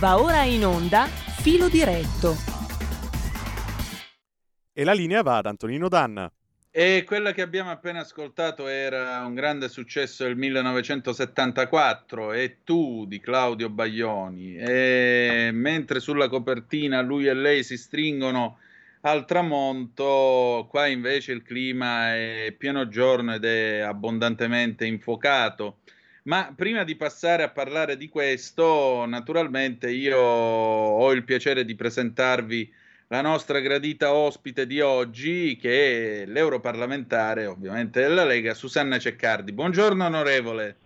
Va ora in onda Filo diretto. E la linea va ad Antonino Danna. E quella che abbiamo appena ascoltato era un grande successo del 1974, E tu di Claudio Baglioni. E mentre sulla copertina lui e lei si stringono al tramonto, qua invece il clima è pieno giorno ed è abbondantemente infuocato. Ma prima di passare a parlare di questo, naturalmente io ho il piacere di presentarvi la nostra gradita ospite di oggi, che è l'europarlamentare, ovviamente della Lega, Susanna Ceccardi. Buongiorno onorevole.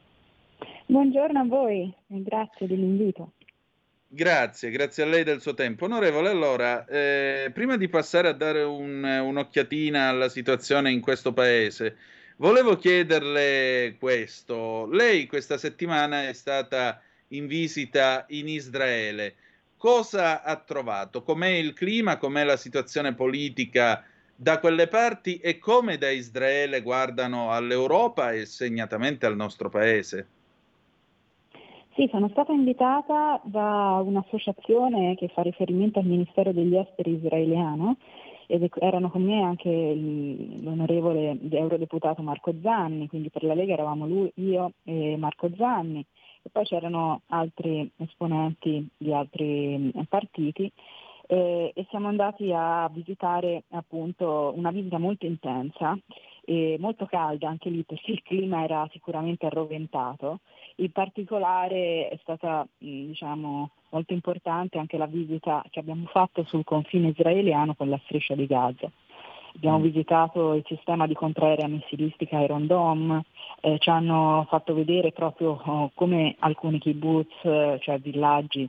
Buongiorno a voi e grazie dell'invito. Grazie, grazie a lei del suo tempo. Onorevole, allora, eh, prima di passare a dare un, un'occhiatina alla situazione in questo paese, Volevo chiederle questo. Lei questa settimana è stata in visita in Israele. Cosa ha trovato? Com'è il clima? Com'è la situazione politica da quelle parti e come da Israele guardano all'Europa e segnatamente al nostro paese? Sì, sono stata invitata da un'associazione che fa riferimento al Ministero degli Esteri israeliano ed erano con me anche l'onorevole eurodeputato Marco Zanni, quindi per la Lega eravamo lui, io e Marco Zanni. E poi c'erano altri esponenti di altri partiti eh, e siamo andati a visitare appunto una visita molto intensa e molto calda anche lì perché il clima era sicuramente arroventato. In particolare è stata diciamo, molto importante anche la visita che abbiamo fatto sul confine israeliano con la striscia di Gaza. Abbiamo mm. visitato il sistema di contraerea missilistica Iron Dome, eh, ci hanno fatto vedere proprio oh, come alcuni kibbutz, cioè villaggi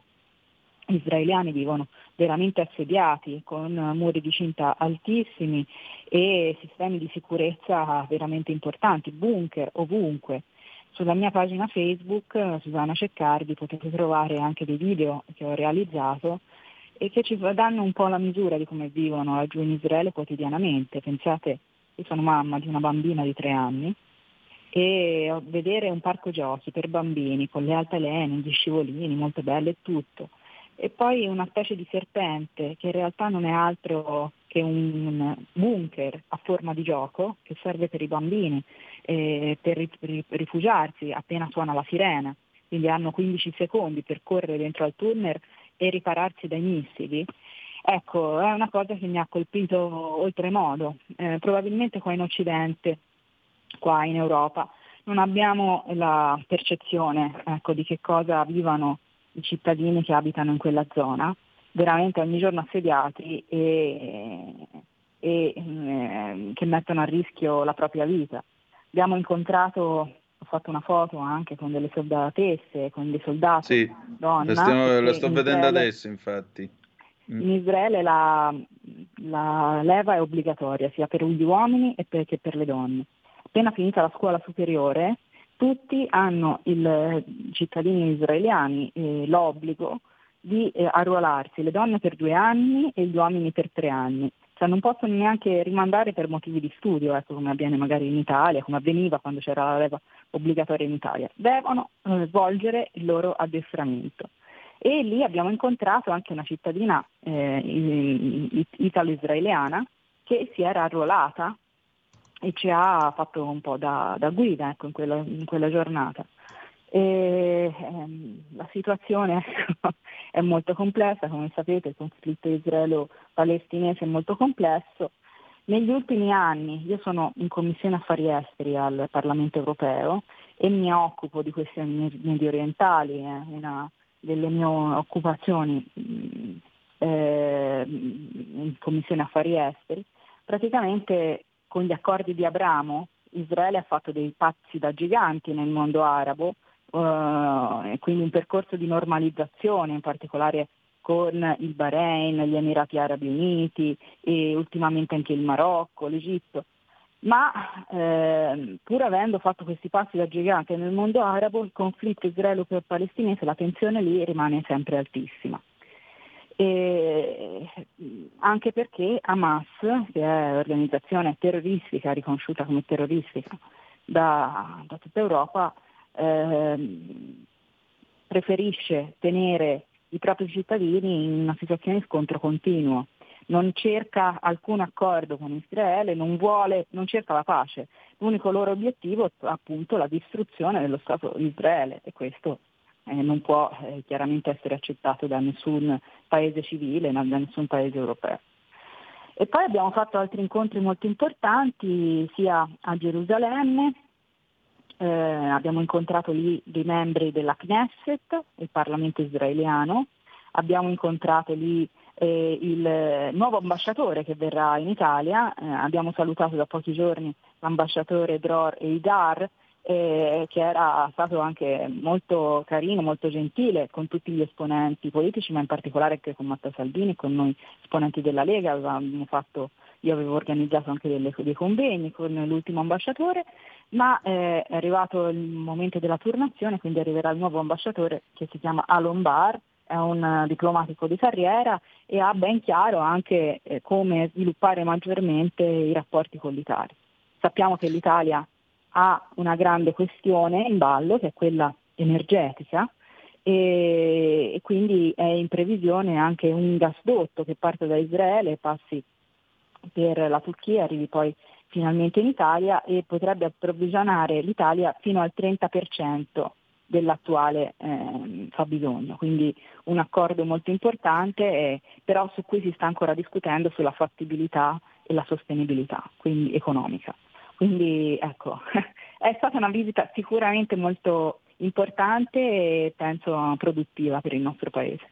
israeliani vivono veramente assediati con muri di cinta altissimi e sistemi di sicurezza veramente importanti, bunker ovunque. Sulla mia pagina Facebook, Susanna Ceccardi, potete trovare anche dei video che ho realizzato e che ci danno un po' la misura di come vivono laggiù in Israele quotidianamente. Pensate, io sono mamma di una bambina di tre anni e vedere un parco giochi per bambini con le altalene, gli scivolini, molto bello e tutto e poi una specie di serpente che in realtà non è altro che un bunker a forma di gioco che serve per i bambini eh, per rifugiarsi appena suona la sirena, quindi hanno 15 secondi per correre dentro al tunnel e ripararsi dai missili. Ecco, è una cosa che mi ha colpito oltremodo. Eh, probabilmente qua in Occidente, qua in Europa, non abbiamo la percezione ecco, di che cosa vivano i cittadini che abitano in quella zona, veramente ogni giorno assediati e, e eh, che mettono a rischio la propria vita. Abbiamo incontrato, ho fatto una foto anche con delle soldatesse, con dei soldati. Sì, donna, la, stiamo, la sto vedendo Israele, adesso infatti. Mm. In Israele la, la, leva è obbligatoria sia per gli uomini che per le donne. Appena finita la scuola superiore tutti hanno, i cittadini israeliani, eh, l'obbligo di eh, arruolarsi, le donne per due anni e gli uomini per tre anni. Cioè non possono neanche rimandare per motivi di studio, ecco, come avviene magari in Italia, come avveniva quando c'era la leva obbligatoria in Italia. Devono eh, svolgere il loro addestramento. E lì abbiamo incontrato anche una cittadina eh, italo-israeliana che si era arruolata e ci ha fatto un po' da, da guida ecco, in, quella, in, quella, giornata. E, ehm, la situazione ecco, è molto complessa, come sapete il conflitto israelo-palestinese è molto complesso. Negli ultimi anni io sono in Commissione Affari Esteri al Parlamento Europeo e mi occupo di questioni medio orientali, è una delle mie occupazioni eh, in Commissione Affari Esteri. Praticamente con gli accordi di Abramo Israele ha fatto dei pazzi da giganti nel mondo arabo, eh, quindi un percorso di normalizzazione, in particolare con il Bahrain, gli Emirati Arabi Uniti e ultimamente anche il Marocco, l'Egitto. Ma eh, pur avendo fatto questi passi da gigante nel mondo arabo, il conflitto israelo-palestinese, la tensione lì rimane sempre altissima e anche perché Hamas, che è un'organizzazione terroristica riconosciuta come terroristica da, da tutta Europa, eh, preferisce tenere i propri cittadini in una situazione di scontro continuo. Non cerca alcun accordo con Israele, non, vuole, non cerca la pace. L'unico loro obiettivo è appunto la distruzione dello Stato di Israele e questo eh, non può eh, chiaramente essere accettato da nessun paese civile, da nessun paese europeo. E poi abbiamo fatto altri incontri molto importanti sia a Gerusalemme, eh, abbiamo incontrato lì dei membri della Knesset, il Parlamento israeliano, abbiamo incontrato lì eh, il nuovo ambasciatore che verrà in Italia, eh, abbiamo salutato da pochi giorni l'ambasciatore Dror Eidar, eh, che era stato anche molto carino, molto gentile con tutti gli esponenti politici, ma in particolare anche con Matteo Salvini, con noi esponenti della Lega, fatto, io avevo organizzato anche delle, dei convegni con l'ultimo ambasciatore, ma eh, è arrivato il momento della turnazione, quindi arriverà il nuovo ambasciatore che si chiama Alon Bar, è un diplomatico di carriera e ha ben chiaro anche eh, come sviluppare maggiormente i rapporti con l'Italia. Sappiamo che l'Italia ha una grande questione in ballo, che è quella energetica, e, e quindi è in previsione anche un gasdotto che parte da Israele, passi per la Turchia, arrivi poi finalmente in Italia e potrebbe approvvigionare l'Italia fino al 30% dell'attuale eh, fabbisogno, quindi un accordo molto importante, eh, però su cui si sta ancora discutendo sulla fattibilità e la sostenibilità quindi economica. Quindi ecco, è stata una visita sicuramente molto importante e penso produttiva per il nostro Paese.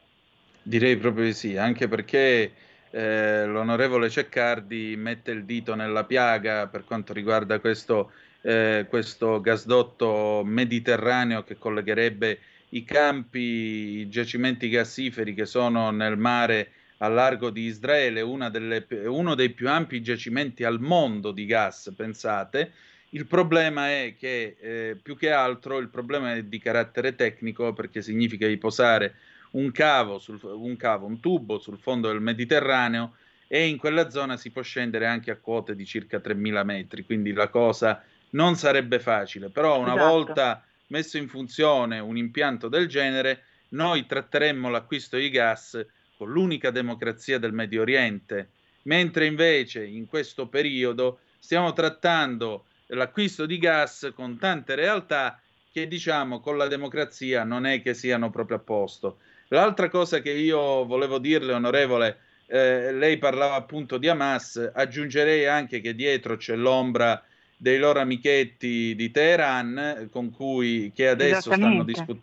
Direi proprio di sì, anche perché eh, l'onorevole Ceccardi mette il dito nella piaga per quanto riguarda questo, eh, questo gasdotto mediterraneo che collegherebbe i campi, i giacimenti gassiferi che sono nel mare a largo di Israele, delle, uno dei più ampi giacimenti al mondo di gas, pensate. Il problema è che eh, più che altro il problema è di carattere tecnico perché significa riposare un cavo, sul, un cavo, un tubo sul fondo del Mediterraneo e in quella zona si può scendere anche a quote di circa 3.000 metri, quindi la cosa non sarebbe facile, però una esatto. volta messo in funzione un impianto del genere, noi tratteremmo l'acquisto di gas con l'unica democrazia del Medio Oriente, mentre invece in questo periodo stiamo trattando l'acquisto di gas con tante realtà che diciamo con la democrazia non è che siano proprio a posto. L'altra cosa che io volevo dirle, onorevole, eh, lei parlava appunto di Hamas, aggiungerei anche che dietro c'è l'ombra dei loro amichetti di Teheran con cui che adesso stanno, discu-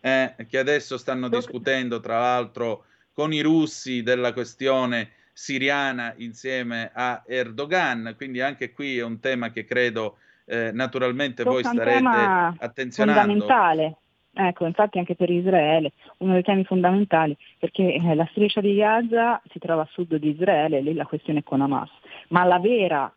eh, che adesso stanno discutendo tra l'altro con i russi della questione siriana insieme a Erdogan, quindi anche qui è un tema che credo eh, naturalmente voi starete attenzionando. Fondamentale. Ecco, infatti anche per Israele, uno dei temi fondamentali, perché eh, la striscia di Gaza si trova a sud di Israele, lì la questione è con Hamas, ma la vera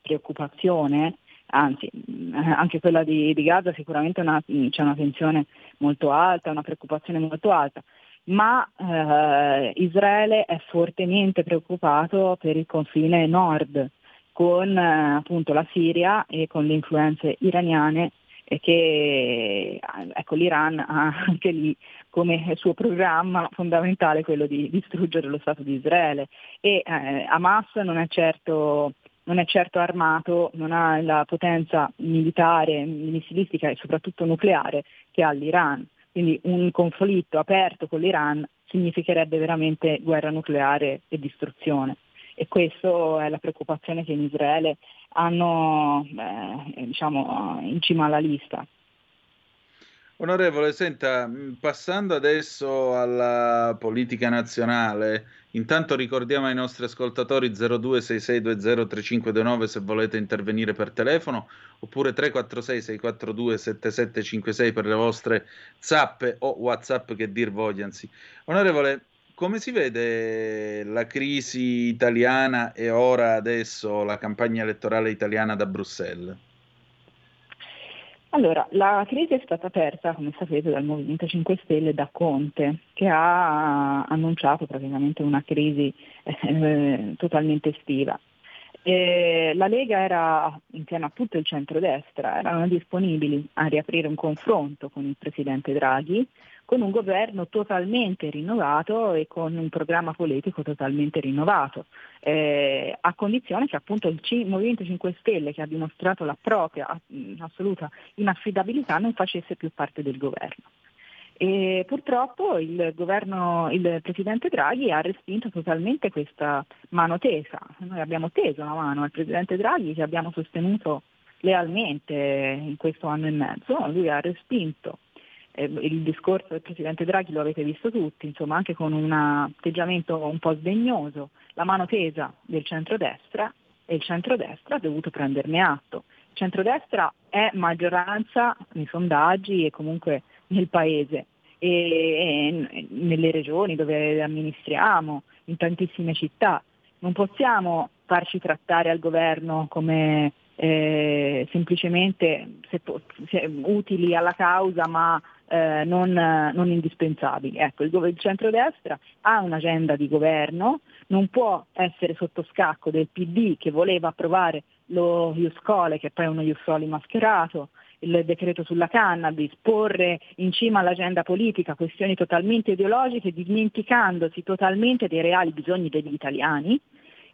preoccupazione, anzi eh, anche quella di, di Gaza sicuramente una, c'è una tensione molto alta, una preoccupazione molto alta, ma eh, Israele è fortemente preoccupato per il confine nord con eh, appunto la Siria e con le influenze iraniane e che ecco, l'Iran ha anche lì come suo programma fondamentale quello di distruggere lo Stato di Israele e eh, Hamas non è certo non è certo armato, non ha la potenza militare, missilistica e soprattutto nucleare che ha l'Iran. Quindi un conflitto aperto con l'Iran significherebbe veramente guerra nucleare e distruzione. E questa è la preoccupazione che in Israele hanno eh, diciamo, in cima alla lista. Onorevole, senta, passando adesso alla politica nazionale, intanto ricordiamo ai nostri ascoltatori 0266203529 se volete intervenire per telefono, oppure 346-642-7756 per le vostre zappe o whatsapp che dir vogliansi. Onorevole, come si vede la crisi italiana e ora adesso la campagna elettorale italiana da Bruxelles? Allora, la crisi è stata aperta, come sapete, dal Movimento 5 Stelle da Conte, che ha annunciato praticamente una crisi eh, totalmente estiva. E la Lega era, insieme a tutto il centrodestra, erano disponibili a riaprire un confronto con il Presidente Draghi, con un governo totalmente rinnovato e con un programma politico totalmente rinnovato, eh, a condizione che appunto il C- Movimento 5 Stelle, che ha dimostrato la propria mh, assoluta inaffidabilità, non facesse più parte del governo. E purtroppo il, governo, il Presidente Draghi ha respinto totalmente questa mano tesa. Noi abbiamo teso la mano al Presidente Draghi che abbiamo sostenuto lealmente in questo anno e mezzo, lui ha respinto eh, il discorso del Presidente Draghi lo avete visto tutti, insomma anche con un atteggiamento un po' sdegnoso, la mano tesa del centrodestra e il centrodestra ha dovuto prenderne atto. Il centrodestra è maggioranza nei sondaggi e comunque nel paese e, e nelle regioni dove amministriamo, in tantissime città. Non possiamo farci trattare al governo come eh, semplicemente se, se, utili alla causa ma eh, non, non, indispensabili. Ecco, il, il centrodestra ha un'agenda di governo, non può essere sotto scacco del PD che voleva approvare lo Iuscole, che poi è uno Iuscole mascherato, il decreto sulla cannabis, porre in cima all'agenda politica questioni totalmente ideologiche, dimenticandosi totalmente dei reali bisogni degli italiani.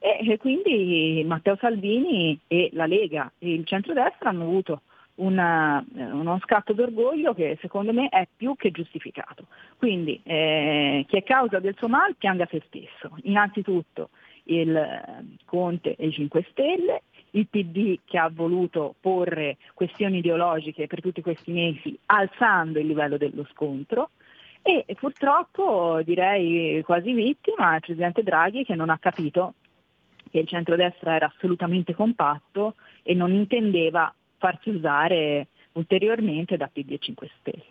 E quindi Matteo Salvini e la Lega e il centrodestra hanno avuto una, uno scatto d'orgoglio che secondo me è più che giustificato. Quindi eh, chi è causa del suo mal pianga se stesso. Innanzitutto il eh, Conte e i 5 Stelle, il PD che ha voluto porre questioni ideologiche per tutti questi mesi alzando il livello dello scontro e purtroppo direi quasi vittima il Presidente Draghi che non ha capito che il centrodestra era assolutamente compatto e non intendeva farsi usare ulteriormente da PD e 5 Stelle.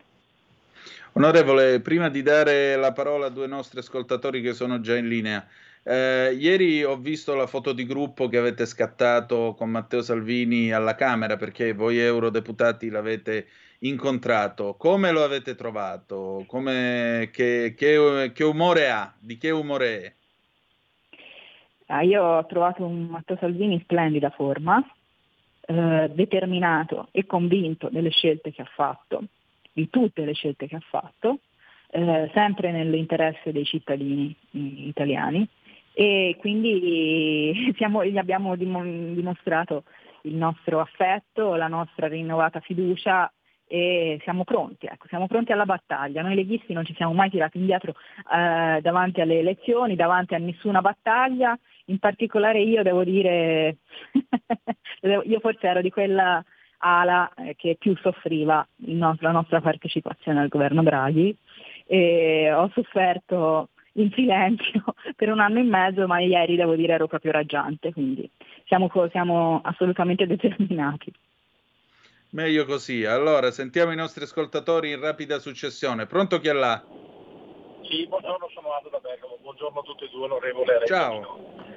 Onorevole, prima di dare la parola a due nostri ascoltatori che sono già in linea, eh, ieri ho visto la foto di gruppo che avete scattato con Matteo Salvini alla Camera perché voi eurodeputati l'avete incontrato. Come lo avete trovato? Come, che, che, che, umore ha? Di che umore è? Ah, io ho trovato un Matteo Salvini in splendida forma, eh, determinato e convinto delle scelte che ha fatto, di tutte le scelte che ha fatto, eh, sempre nell'interesse dei cittadini italiani e quindi siamo, gli abbiamo dimostrato il nostro affetto, la nostra rinnovata fiducia e siamo pronti, ecco, siamo pronti alla battaglia. Noi leghisti non ci siamo mai tirati indietro eh, davanti alle elezioni, davanti a nessuna battaglia, in particolare io devo dire, io forse ero di quella ala eh, che più soffriva la nostra partecipazione al governo Draghi e ho sofferto in silenzio per un anno e mezzo, ma ieri devo dire ero proprio raggiante, quindi siamo, siamo assolutamente determinati. Meglio così. Allora, sentiamo i nostri ascoltatori in rapida successione. Pronto chi è là? Sì, buongiorno, sono Aldo da Bergamo. Buongiorno a tutti e due, onorevole Ciao.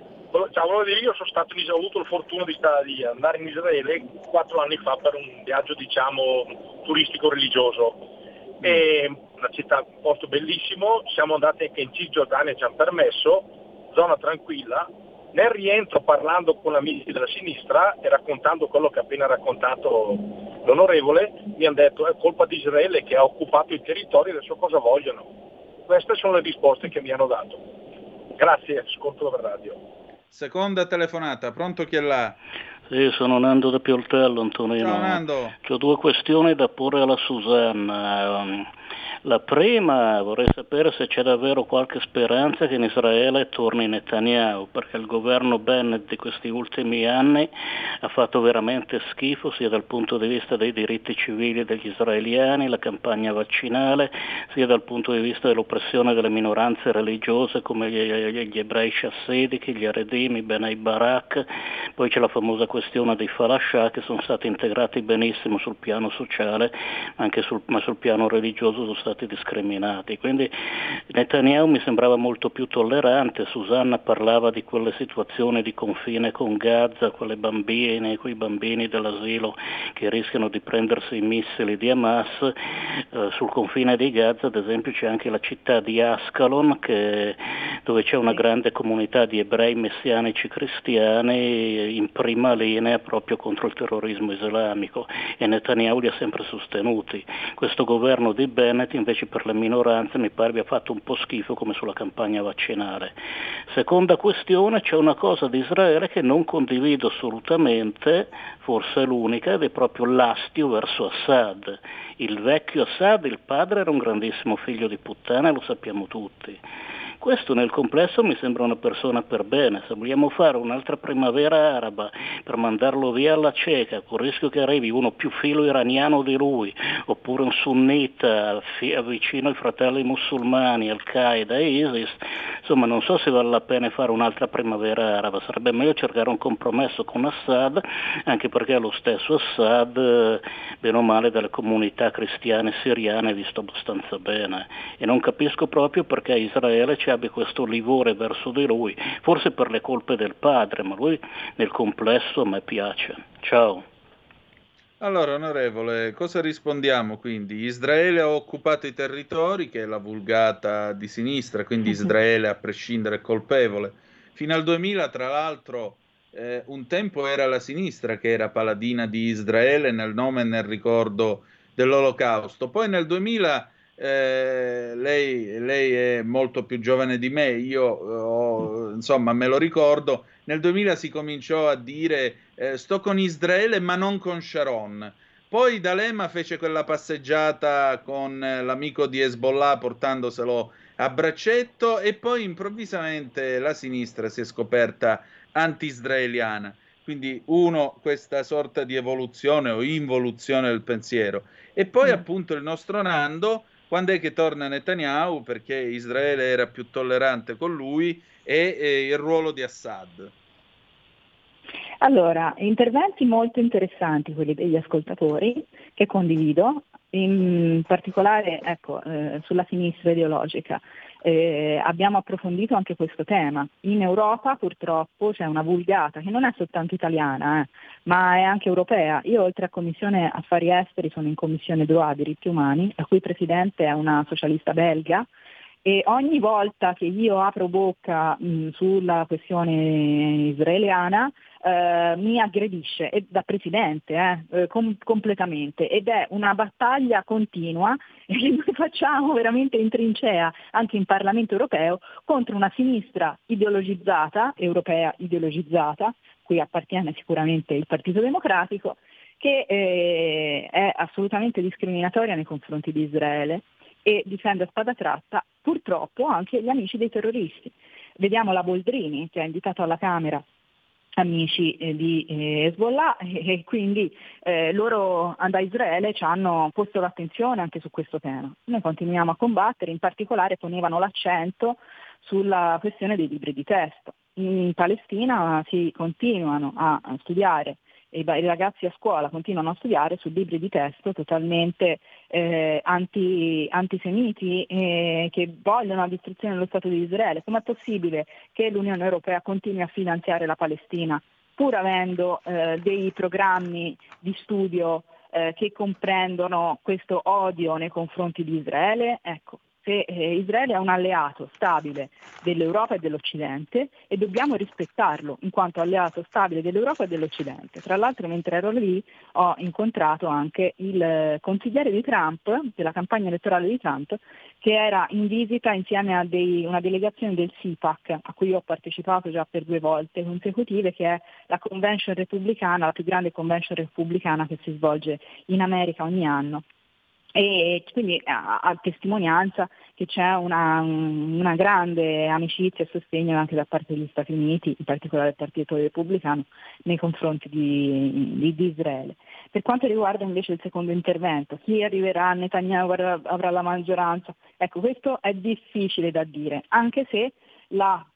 Ciao, volevo dire, io sono stato in, ho avuto la fortuna di, stare, di andare in Israele quattro anni fa per un viaggio, diciamo, turistico-religioso. È una città, un posto bellissimo, siamo andati anche in Cisgiordania, ci hanno permesso, zona tranquilla, nel rientro parlando con amici della sinistra e raccontando quello che ha appena raccontato l'onorevole, mi hanno detto è colpa di Israele che ha occupato i territori, adesso cosa vogliono? Queste sono le risposte che mi hanno dato. Grazie, ascolto la radio. Seconda telefonata, pronto chi è là? Sì, sono Nando da Pioltello, Antonino. Ciao Nando. Ho due questioni da porre alla Susanna. La prima vorrei sapere se c'è davvero qualche speranza che in Israele torni Netanyahu, perché il governo Bennett di questi ultimi anni ha fatto veramente schifo sia dal punto di vista dei diritti civili degli israeliani, la campagna vaccinale, sia dal punto di vista dell'oppressione delle minoranze religiose come gli, gli ebrei chassidichi, gli aredimi, Benai Barak, poi c'è la famosa questione dei falascià che sono stati integrati benissimo sul piano sociale, sul, ma sul piano religioso sono stati stati discriminati. Quindi Netanyahu mi sembrava molto più tollerante, Susanna parlava di quelle situazioni di confine con Gaza, quelle bambine, quei bambini dell'asilo che rischiano di prendersi i missili di Hamas. Eh, sul confine di Gaza ad esempio c'è anche la città di Ascalon che, dove c'è una grande comunità di ebrei messianici cristiani in prima linea proprio contro il terrorismo islamico e Netanyahu li ha sempre sostenuti. Questo governo di Bennett invece per le minoranze mi pare abbia fatto un po' schifo come sulla campagna vaccinale. Seconda questione, c'è una cosa di Israele che non condivido assolutamente, forse l'unica, ed è proprio l'astio verso Assad. Il vecchio Assad, il padre, era un grandissimo figlio di puttana, lo sappiamo tutti questo nel complesso mi sembra una persona per bene. Se vogliamo fare un'altra primavera araba per mandarlo via alla cieca, con il rischio che arrivi uno più filo iraniano di lui, oppure un sunnita vicino ai fratelli musulmani, Al-Qaeda e ISIS, insomma non so se vale la pena fare un'altra primavera araba. Sarebbe meglio cercare un compromesso con Assad, anche perché lo stesso Assad, bene o male, delle comunità cristiane siriane è visto abbastanza bene. E non capisco proprio perché Israele ci abbia questo livore verso di lui, forse per le colpe del padre, ma lui nel complesso a me piace. Ciao. Allora, onorevole, cosa rispondiamo quindi? Israele ha occupato i territori, che è la vulgata di sinistra, quindi mhm. Israele a prescindere è colpevole. Fino al 2000, tra l'altro, eh, un tempo era la sinistra che era paladina di Israele nel nome e nel ricordo dell'olocausto. Poi nel 2000 eh, lei, lei, è molto più giovane di me, io ho, insomma me lo ricordo, nel 2000 si cominciò a dire eh, sto con Israele ma non con Sharon. Poi D'Alema fece quella passeggiata con l'amico di Hezbollah portandoselo a braccetto e poi improvvisamente la sinistra si è scoperta anti-israeliana. Quindi uno, questa sorta di evoluzione o involuzione del pensiero. E poi mm. appunto il nostro Nando quando è che torna Netanyahu? Perché Israele era più tollerante con lui e, e il ruolo di Assad. Allora, interventi molto interessanti quelli degli ascoltatori che condivido, in particolare ecco, eh, sulla sinistra ideologica eh, abbiamo approfondito anche questo tema. In Europa purtroppo c'è una vulgata che non è soltanto italiana, eh, ma è anche europea. Io oltre a Commissione Affari Esteri sono in Commissione Droit Diritti Umani, la cui presidente è una socialista belga e ogni volta che io apro bocca mh, sulla questione israeliana eh, mi aggredisce e da presidente eh, eh, com- completamente. Ed è una battaglia continua che noi facciamo veramente in trincea anche in Parlamento europeo contro una sinistra ideologizzata, europea ideologizzata, cui appartiene sicuramente il Partito Democratico, che eh, è assolutamente discriminatoria nei confronti di Israele e difende a spada tratta purtroppo anche gli amici dei terroristi. Vediamo la Boldrini che ha invitato alla Camera amici eh, di eh, Hezbollah e quindi eh, loro da Israele ci hanno posto l'attenzione anche su questo tema. Noi continuiamo a combattere, in particolare ponevano l'accento sulla questione dei libri di testo. In Palestina si continuano a studiare i, ragazzi a scuola continuano a studiare su libri di testo totalmente eh, anti, antisemiti eh, che vogliono la distruzione dello Stato di Israele. Com'è possibile che l'Unione Europea continui a finanziare la Palestina pur avendo eh, dei programmi di studio eh, che comprendono questo odio nei confronti di Israele? Ecco, se eh, Israele è un alleato stabile dell'Europa e dell'Occidente e dobbiamo rispettarlo in quanto alleato stabile dell'Europa e dell'Occidente. Tra l'altro mentre ero lì ho incontrato anche il consigliere di Trump, della campagna elettorale di Trump, che era in visita insieme a dei, una delegazione del CIPAC, a cui ho partecipato già per due volte consecutive, che è la convention repubblicana, la più grande convention repubblicana che si svolge in America ogni anno e quindi a, a, testimonianza che c'è una, una, grande amicizia e sostegno anche da parte degli Stati Uniti, in particolare del Partito Repubblicano, nei confronti di, di, di Israele. Per quanto riguarda invece il secondo intervento, chi arriverà Netanyahu avrà, avrà la maggioranza, ecco questo è difficile da dire, anche se la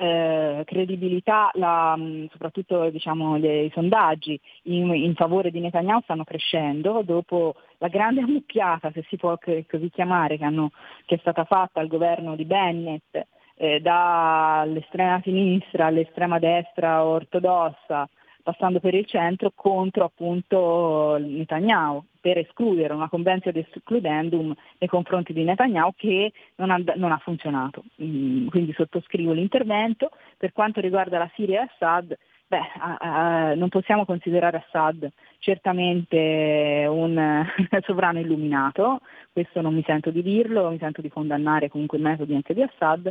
eh, credibilità, la, mm, soprattutto diciamo, le, i sondaggi in, in, favore di Netanyahu stanno crescendo. Dopo la grande ammucchiata, se si può così chiamare, che, hanno, che è stata fatta al governo di Bennett eh, dall'estrema sinistra all'estrema destra ortodossa, passando per il centro contro appunto Netanyahu per escludere una convenzione di escludendum nei confronti di Netanyahu che non ha, non ha funzionato. Mm, quindi sottoscrivo l'intervento. Per quanto riguarda la Siria e Assad, beh, a, a, non possiamo considerare Assad certamente un sovrano illuminato, questo non mi sento di dirlo, mi sento di condannare comunque i metodi anche di Assad,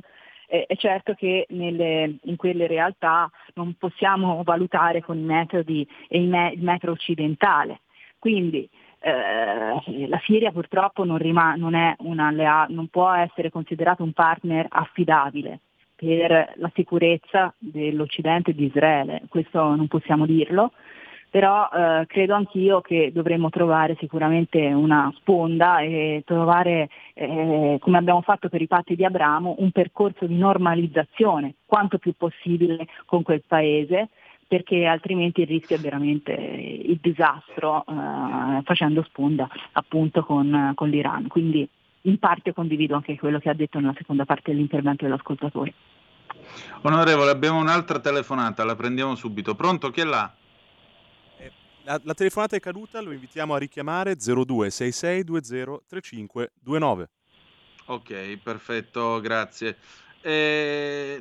eh, è certo che nelle, in quelle realtà non possiamo valutare con i metodi e il, me- il metro occidentale. Quindi eh, la Siria purtroppo non, rima- non, allea- non può essere considerato un partner affidabile per la sicurezza dell'Occidente e di Israele, questo non possiamo dirlo, però eh, credo anch'io che dovremmo trovare sicuramente una sponda e trovare, eh, come abbiamo fatto per i patti di Abramo, un percorso di normalizzazione quanto più possibile con quel paese, perché altrimenti il rischio è veramente il disastro eh, facendo sponda appunto con, con l'Iran. Quindi in parte condivido anche quello che ha detto nella seconda parte dell'intervento dell'ascoltatore. Onorevole, abbiamo un'altra telefonata, la prendiamo subito. Pronto, chi è là? La, la, telefonata è caduta, lo invitiamo a richiamare 0266203529. Ok, perfetto, grazie. Eh,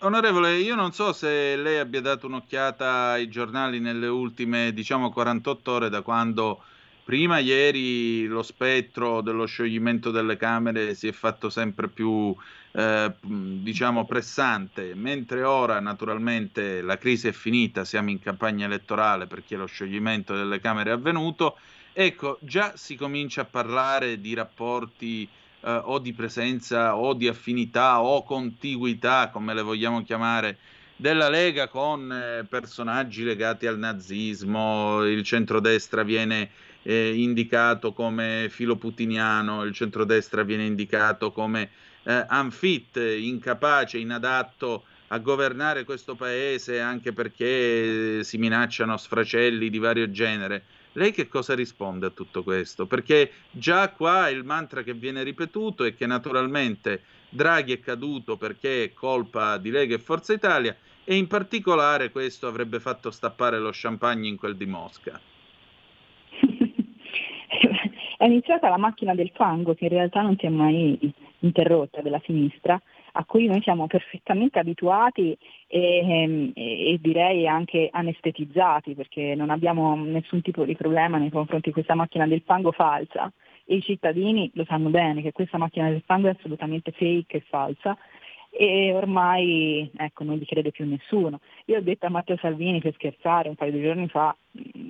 onorevole, io non so se lei abbia dato un'occhiata ai giornali nelle ultime, diciamo, 48 ore da quando prima ieri lo spettro dello scioglimento delle Camere si è fatto sempre più eh, diciamo pressante, mentre ora naturalmente la crisi è finita, siamo in campagna elettorale perché lo scioglimento delle Camere è avvenuto, ecco, già si comincia a parlare di rapporti eh, o di presenza o di affinità o contiguità, come le vogliamo chiamare, della Lega con eh, personaggi legati al nazismo, il centrodestra viene eh, indicato come filoputiniano, il centrodestra viene indicato come eh, unfit, incapace, inadatto a governare questo paese anche perché si minacciano sfracelli di vario genere. Lei che cosa risponde a tutto questo? Perché già qua il mantra che viene ripetuto è che naturalmente Draghi è caduto perché è colpa di Lega e Forza Italia e in particolare questo avrebbe fatto stappare lo champagne in quel di Mosca. è iniziata la macchina del fango che in realtà non si è mai interrotta della sinistra, a cui noi siamo perfettamente abituati e, ehm, e, e, direi anche anestetizzati perché non abbiamo nessun tipo di problema nei confronti di questa macchina del fango falsa e i cittadini lo sanno bene che questa macchina del fango è assolutamente fake e falsa e ormai ecco, non li crede più nessuno. Io ho detto a Matteo Salvini per scherzare un paio di giorni fa,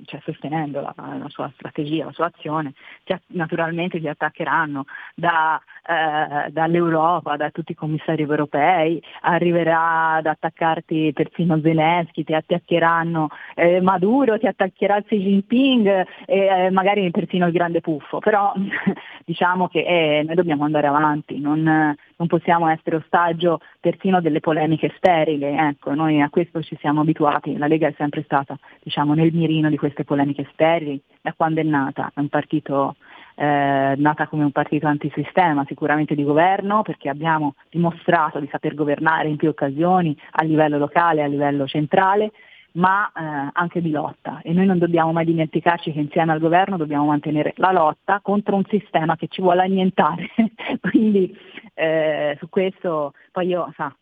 cioè sostenendo la, la sua strategia, la sua azione, cioè, naturalmente ti attaccheranno da, eh, dall'Europa, da tutti i commissari europei, arriverà ad attaccarti persino Zelensky, ti attaccheranno eh, Maduro, ti attaccherà Xi Jinping e eh, magari persino il grande puffo, però diciamo che eh, noi dobbiamo andare avanti, non, non possiamo essere ostaggio persino delle polemiche sterili, ecco, noi a questo ci siamo abituati, la Lega è sempre stata diciamo, nel mirino di queste polemiche sterili da quando è nata, è un partito eh, nata come un partito antisistema, sicuramente di governo, perché abbiamo dimostrato di saper governare in più occasioni a livello locale, a livello centrale, ma eh, anche di lotta e noi non dobbiamo mai dimenticarci che insieme al governo dobbiamo mantenere la lotta contro un sistema che ci vuole annientare. Quindi eh, su questo poi io sa,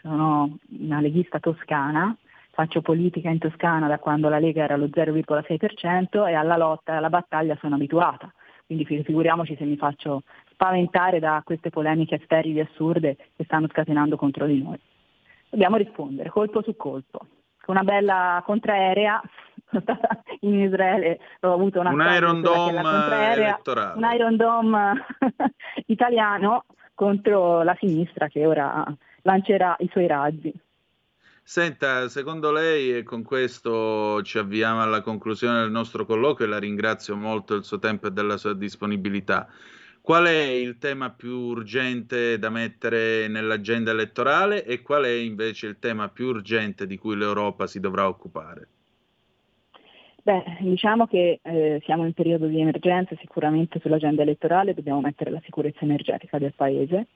sono una leghista toscana, faccio politica in Toscana da quando la Lega era allo 0,6% e alla lotta e alla battaglia sono abituata. Quindi figuriamoci se mi faccio spaventare da queste polemiche sterili e assurde che stanno scatenando contro di noi. Dobbiamo rispondere colpo su colpo. Con una bella contraerea, in Israele ho avuto una un Iron Dome elettorale. un Iron Dome italiano contro la sinistra che ora lancerà i suoi razzi. Senta, secondo lei, e con questo ci avviamo alla conclusione del nostro colloquio e la ringrazio molto del suo tempo e della sua disponibilità, qual è il tema più urgente da mettere nell'agenda elettorale e qual è invece il tema più urgente di cui l'Europa si dovrà occupare? Beh, diciamo che eh, siamo in periodo di emergenza, sicuramente sull'agenda elettorale dobbiamo mettere la sicurezza energetica del Paese,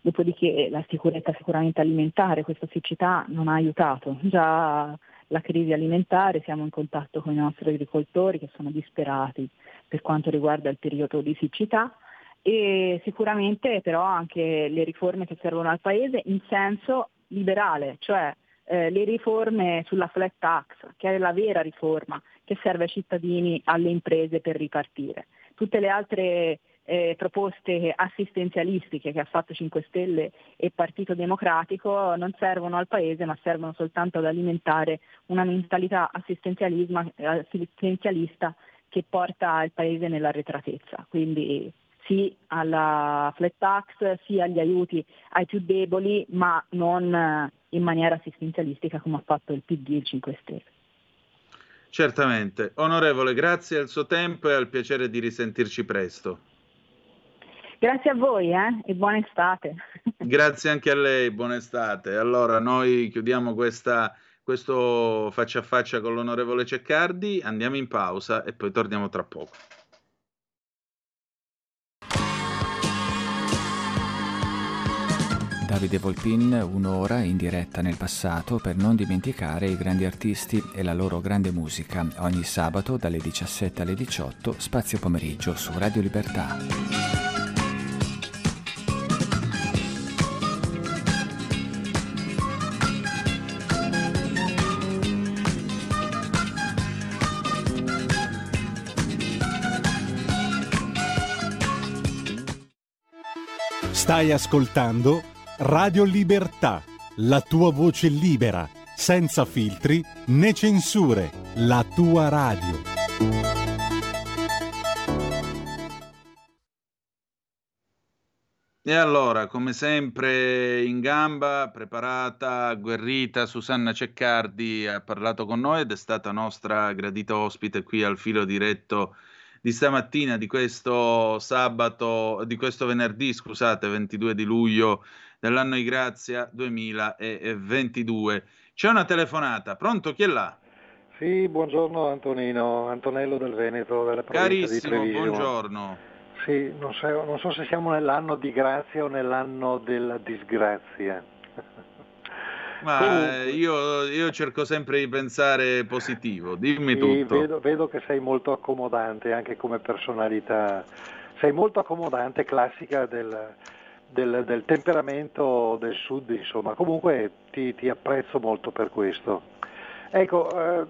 Dopodiché la sicurezza sicuramente alimentare, questa siccità non ha aiutato. Già la crisi alimentare, siamo in contatto con i nostri agricoltori che sono disperati per quanto riguarda il periodo di siccità e sicuramente però anche le riforme che servono al Paese in senso liberale, cioè eh, le riforme sulla flat tax, che è la vera riforma che serve ai cittadini, alle imprese per ripartire. Tutte le altre eh, proposte assistenzialistiche che ha fatto 5 Stelle e Partito Democratico non servono al Paese ma servono soltanto ad alimentare una mentalità assistenzialista che porta il Paese nell'arretratezza. Quindi sì alla flat tax, sì agli aiuti ai più deboli, ma non in maniera assistenzialistica come ha fatto il PD e il 5 Stelle. Certamente. Onorevole, grazie al suo tempo e al piacere di risentirci presto. Grazie a voi eh? e buona estate. Grazie anche a lei, buona estate. Allora, noi chiudiamo questa, questo faccia a faccia con l'onorevole Ceccardi, andiamo in pausa e poi torniamo tra poco. Davide Volpin, un'ora in diretta nel passato per non dimenticare i grandi artisti e la loro grande musica, ogni sabato dalle 17 alle 18, spazio pomeriggio su Radio Libertà. Stai ascoltando Radio Libertà, la tua voce libera, senza filtri né censure, la tua radio. E allora, come sempre, in gamba, preparata, agguerrita, Susanna Ceccardi ha parlato con noi ed è stata nostra gradita ospite qui al filo diretto di stamattina, di questo sabato, di questo venerdì, scusate, 22 di luglio dell'anno di grazia 2022. C'è una telefonata, pronto? Chi è là? Sì, buongiorno Antonino, Antonello del Veneto, della Carissimo, buongiorno. Sì, non so, non so se siamo nell'anno di grazia o nell'anno della disgrazia. Ma Comunque- io, io cerco sempre di pensare positivo, dimmi tutto. vedo, vedo che sei molto accomodante anche come personalità. Sei molto accomodante, classica del, del- del temperamento del sud, insomma. Comunque ti, ti apprezzo molto per questo. Ecco, eh,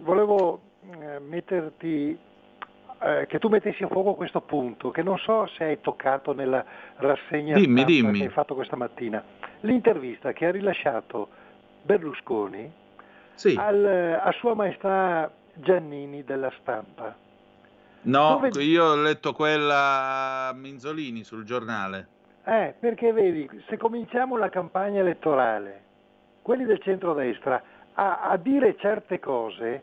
volevo eh, metterti, eh, che tu mettessi a fuoco questo punto, che non so se hai toccato nella rassegna Dimmi, dimmi. che hai fatto questa mattina. L'intervista che ha rilasciato Berlusconi Sì. al- a Sua Maestà Giannini della stampa. No, Dove- io ho letto quella a Minzolini sul giornale. Eh, perché vedi, se cominciamo la campagna elettorale, quelli del centrodestra, a, a dire certe cose,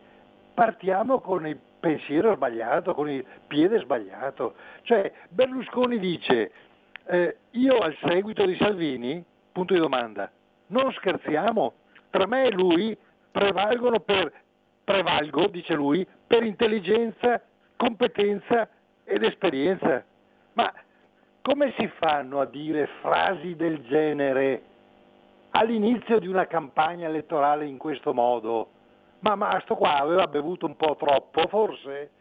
partiamo con il pensiero sbagliato, con il piede sbagliato. Cioè, Berlusconi dice, eh, io al seguito di Salvini, punto di domanda, non scherziamo, per me e lui prevalgono per, prevalgo, dice lui, per intelligenza, competenza ed esperienza. Ma come si fanno a dire frasi del genere all'inizio di una campagna elettorale in questo modo? Ma, ma qua aveva bevuto un po' troppo, forse?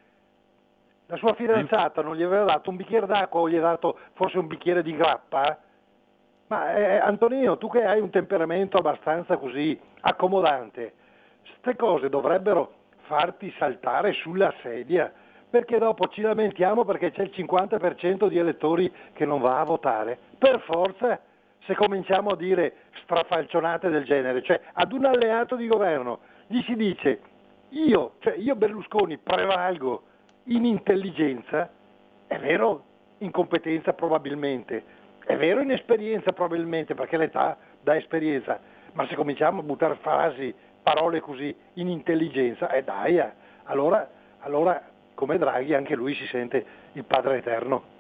La sua fidanzata non gli aveva dato un bicchiere d'acqua o gli ha dato forse un bicchiere di grappa? Ma eh, Antonino, tu che hai un temperamento abbastanza così accomodante, queste cose dovrebbero farti saltare sulla sedia, perché dopo ci lamentiamo perché c'è il 50% di elettori che non va a votare. Per forza, se cominciamo a dire strafalcionate del genere, cioè ad un alleato di governo gli si dice io, cioè io Berlusconi prevalgo in intelligenza, è vero in competenza probabilmente, è vero in esperienza probabilmente, perché l'età dà esperienza, ma se cominciamo a buttare frasi, parole così in intelligenza, e dai, eh, allora, allora come Draghi anche lui si sente il Padre Eterno.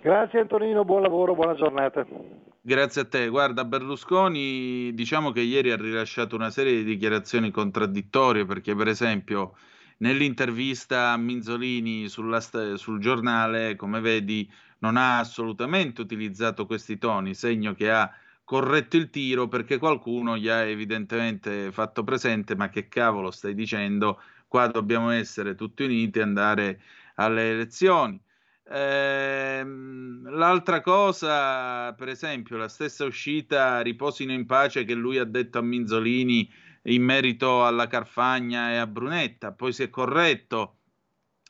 Grazie Antonino, buon lavoro, buona giornata. Grazie a te. Guarda, Berlusconi, diciamo che ieri ha rilasciato una serie di dichiarazioni contraddittorie perché, per esempio, nell'intervista a Minzolini sulla sul giornale, come vedi, non ha assolutamente utilizzato questi toni, segno che ha corretto il tiro perché qualcuno gli ha evidentemente fatto presente, ma che cavolo stai dicendo? Qua dobbiamo essere tutti uniti e andare alle elezioni. Ehm, l'altra cosa, per esempio, la stessa uscita Riposino in pace che lui ha detto a Minzolini in merito alla Carfagna e a Brunetta, poi si è corretto,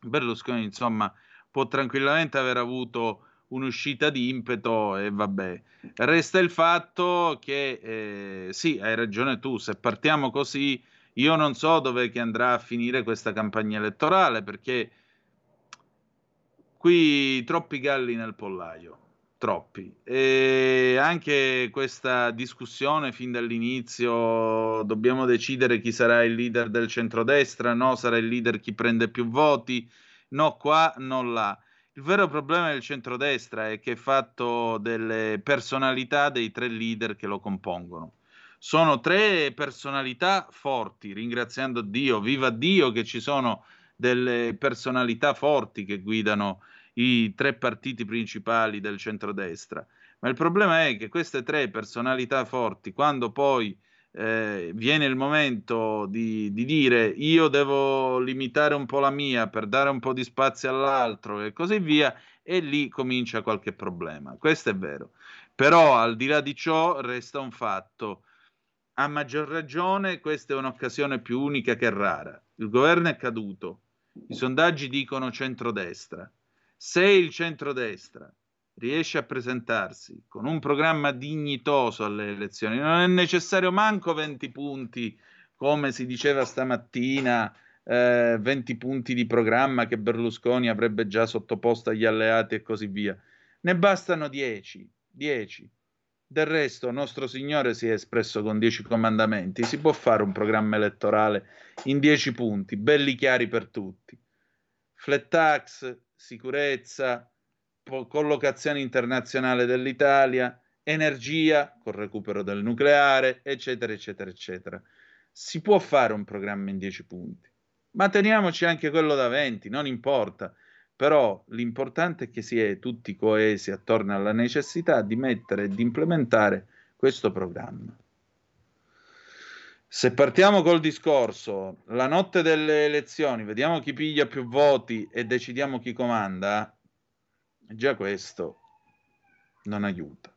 Berlusconi insomma può tranquillamente aver avuto un'uscita di impeto e vabbè. Resta il fatto che eh, sì, hai ragione tu, se partiamo così io non so dove andrà a finire questa campagna elettorale perché qui troppi galli nel pollaio, troppi. E anche questa discussione fin dall'inizio, dobbiamo decidere chi sarà il leader del centrodestra, no, sarà il leader chi prende più voti, no qua, no là il vero problema del centrodestra è che è fatto delle personalità dei tre leader che lo compongono. Sono tre personalità forti, ringraziando Dio, viva Dio che ci sono delle personalità forti che guidano i tre partiti principali del centrodestra. Ma il problema è che queste tre personalità forti, quando poi eh, viene il momento di, di, dire io devo limitare un po' la mia per dare un po' di spazio all'altro e così via, e lì comincia qualche problema. Questo è vero. Però al di là di ciò resta un fatto. A maggior ragione questa è un'occasione più unica che rara. Il governo è caduto, i sondaggi dicono centrodestra. Se il centrodestra riesce a presentarsi con un programma dignitoso alle elezioni, non è necessario manco 20 punti, come si diceva stamattina, eh, 20 punti di programma che Berlusconi avrebbe già sottoposto agli alleati e così via. Ne bastano 10, 10. Del resto, nostro Signore si è espresso con 10 comandamenti. Si può fare un programma elettorale in 10 punti, belli chiari per tutti. Flat tax, sicurezza, collocazione internazionale dell'Italia, energia col recupero del nucleare, eccetera, eccetera, eccetera. Si può fare un programma in 10 punti, ma teniamoci anche quello da 20, non importa. Però l'importante è che si è tutti coesi attorno alla necessità di mettere e di implementare questo programma. Se partiamo col discorso, la notte delle elezioni, vediamo chi piglia più voti e decidiamo chi comanda, Già questo non aiuta.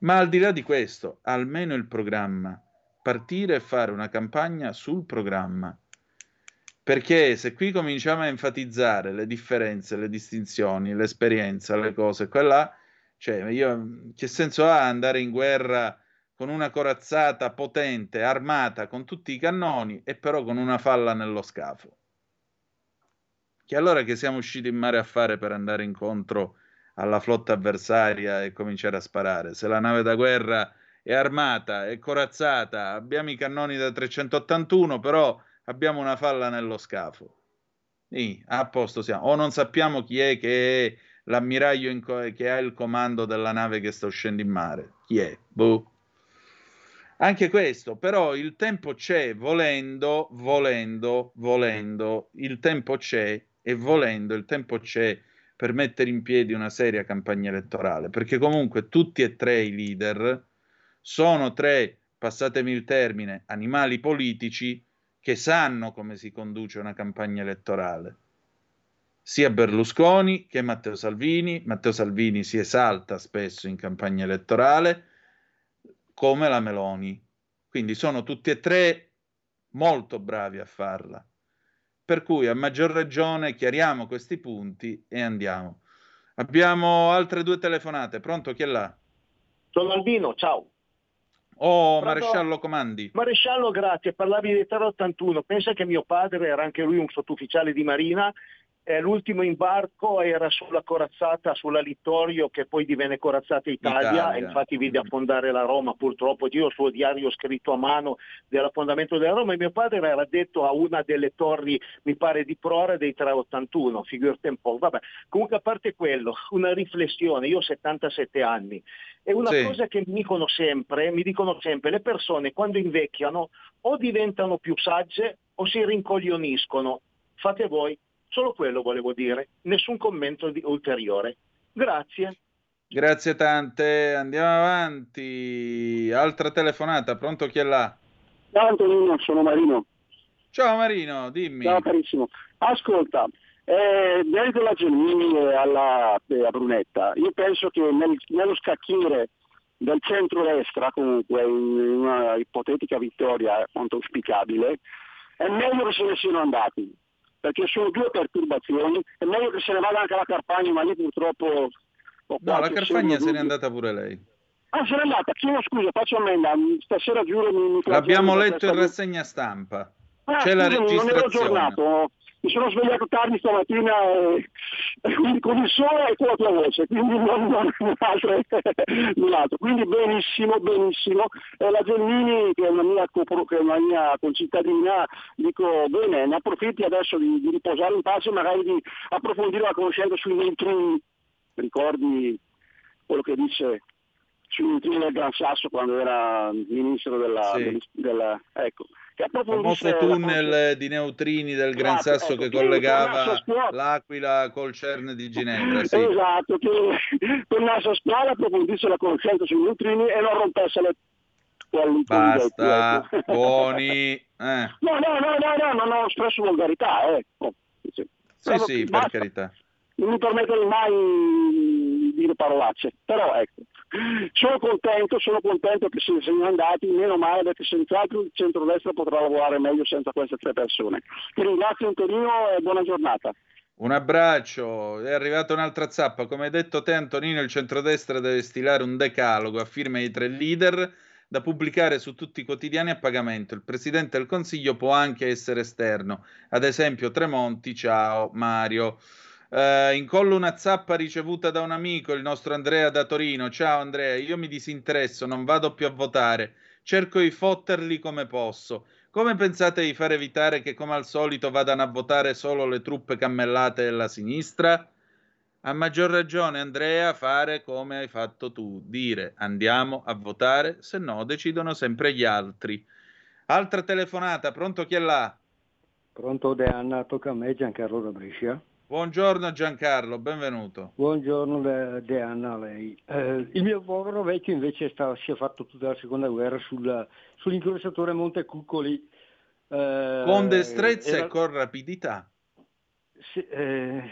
Ma al di là di questo, almeno il programma, partire e fare una campagna sul programma. Perché se qui cominciamo a enfatizzare le differenze, le distinzioni, l'esperienza, le cose, quella, cioè, io, che senso ha andare in guerra con una corazzata potente, armata, con tutti i cannoni e però con una falla nello scafo? Che allora che siamo usciti in mare a fare per andare incontro alla flotta avversaria e cominciare a sparare? Se la nave da guerra è armata, è corazzata, abbiamo i cannoni da 381, però abbiamo una falla nello scafo. Sì, a posto siamo. O non sappiamo chi è che è l'ammiraglio co- che ha il comando della nave che sta uscendo in mare. Chi è? Boh. Anche questo, però il tempo c'è, volendo, volendo, volendo, il tempo c'è e volendo il tempo c'è per mettere in piedi una seria campagna elettorale, perché comunque tutti e tre i leader sono tre, passatemi il termine, animali politici che sanno come si conduce una campagna elettorale. Sia Berlusconi che Matteo Salvini, Matteo Salvini si esalta spesso in campagna elettorale, come la Meloni. Quindi sono tutti e tre molto bravi a farla. Per cui a maggior ragione chiariamo questi punti e andiamo. Abbiamo altre due telefonate. Pronto? Chi è là? Sono Albino, ciao. Oh, Pronto? Maresciallo Comandi. Maresciallo, grazie. Parlavi di 381. Pensa che mio padre era anche lui un sottufficiale di Marina eh, l'ultimo imbarco era sulla corazzata, sulla Littorio che poi divenne corazzata Italia, Italia. e infatti vide affondare la Roma purtroppo. Io ho il suo diario scritto a mano dell'affondamento della Roma e mio padre era detto a una delle torri, mi pare di Prora dei 381, figurate un po'. Vabbè, comunque a parte quello, una riflessione, io ho 77 anni e una sì. cosa che mi dicono sempre, mi dicono sempre, le persone quando invecchiano o diventano più sagge o si rincoglioniscono. Fate voi. Solo quello volevo dire, nessun commento di, ulteriore. Grazie. Grazie tante, andiamo avanti. Altra telefonata, pronto chi è là? Ciao Antonino, sono Marino. Ciao Marino, dimmi. Ciao carissimo. Ascolta, eh, merito la Gelmini e alla, eh, a Brunetta, io penso che nel, nello scacchiere del centro-destra, comunque, in una ipotetica vittoria quanto auspicabile, è meglio che se ne siano andati, perché sono due perturbazioni, è meglio che se ne vada anche la Carpagna, ma lì purtroppo... No, la Carpagna se n'è andata pure lei. Ah, se n'è andata, chiedo scusa, faccio ammenda, stasera giuro mi... mi L'abbiamo letto in rassegna stampa. Ah, C'è la scusami, non ero registrazione. aggiornato, mi sono svegliato tardi stamattina e, e quindi con il sole e con la tua voce, quindi non, non, non altro, null'altro. Quindi benissimo, benissimo. E la Gelmini, che è una mia, che è una mia concittadina, dico bene, ne approfitti adesso di, di riposare in pace magari di approfondire la conoscenza sui neutrini. Ricordi quello che dice sui neutrini del Gran Sasso quando era ministro della... Sì. del- della ecco, che Il famoso la tunnel di neutrini del Gran Esatto, Sasso ecco, che collegava l'Aquila col CERN di Ginevra. Sì. Esatto, che tornasse a scuola, approfondisse la conoscenza sui neutrini e non rompesse le Basta, ecco. buoni. Eh. No, no, no, no, no, non ho espresso volgarità, eh. Oh, sì. Sì, sì, per carità. Non mi permetterei mai di dire parolacce, però ecco, sono contento, sono contento che se ne siano andati, meno male perché senz'altro il centrodestra potrà lavorare meglio senza queste tre persone. Ti ringrazio Antonino e buona giornata. Un abbraccio, è arrivata un'altra zappa. Come hai detto te, Antonino, il centrodestra deve stilare un decalogo a firma dei tre leader da pubblicare su tutti i quotidiani a pagamento. Il presidente del Consiglio può anche essere esterno, ad esempio Tremonti, ciao Mario. Eh, incollo una zappa ricevuta da un amico, il nostro Andrea da Torino. Ciao Andrea, io mi disinteresso, non vado più a votare, cerco di fotterli come posso. Come pensate di far evitare che, come al solito, vadano a votare solo le truppe cammellate della sinistra? A maggior ragione, Andrea, fare come hai fatto tu, dire andiamo a votare, se no decidono sempre gli altri. Altra telefonata, pronto chi è là? Pronto De Anna, tocca a me Giancarlo da Brescia. Buongiorno Giancarlo, benvenuto. Buongiorno De, De Anna a lei. Eh, il mio povero vecchio invece sta- si è fatto tutta la seconda guerra sul- sull'incrociatore Montecuccoli. eh, Con destrezza era- e con rapidità. sì, eh,